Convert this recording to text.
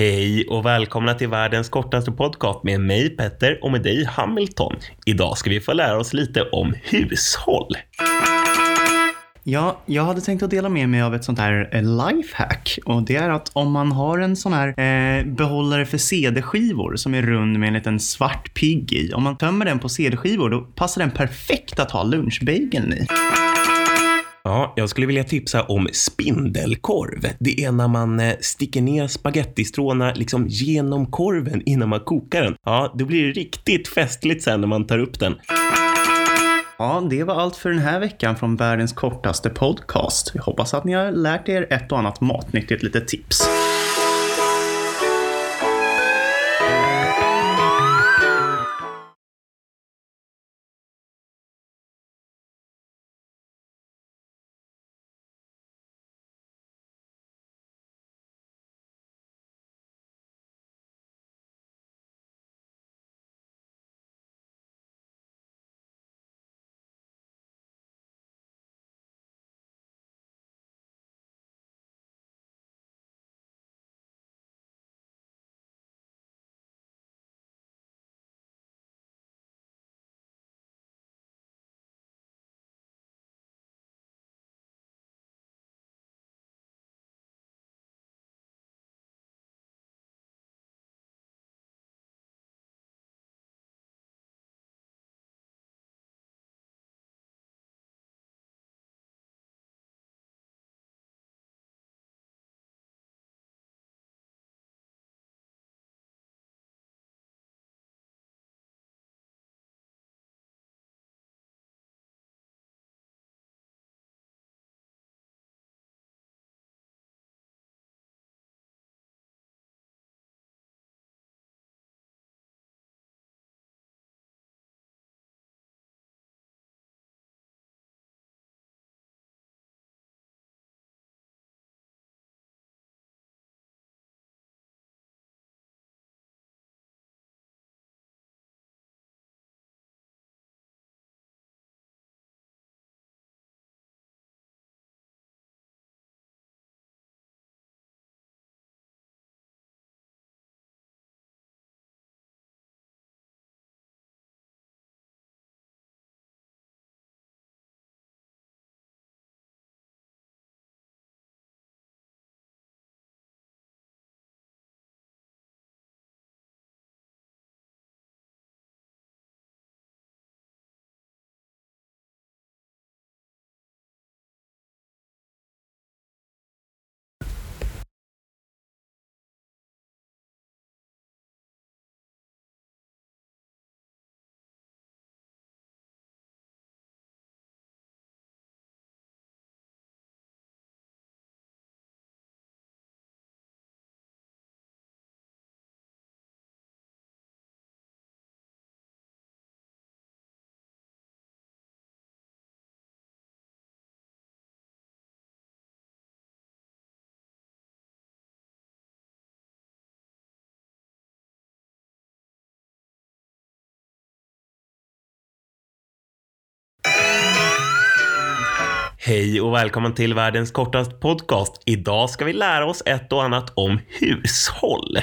Hej och välkomna till världens kortaste podcast med mig Petter och med dig Hamilton. Idag ska vi få lära oss lite om hushåll. Ja, jag hade tänkt att dela med mig av ett sånt här eh, lifehack och det är att om man har en sån här eh, behållare för CD-skivor som är rund med en liten svart pigg i. Om man tömmer den på CD-skivor då passar den perfekt att ha lunchbageln i. Ja, jag skulle vilja tipsa om spindelkorv. Det är när man eh, sticker ner spagettistråna liksom genom korven innan man kokar den. Ja, det blir riktigt festligt sen när man tar upp den. Ja, det var allt för den här veckan från världens kortaste podcast. Jag hoppas att ni har lärt er ett och annat matnyttigt litet tips. Hej och välkommen till världens kortaste podcast. Idag ska vi lära oss ett och annat om hushåll.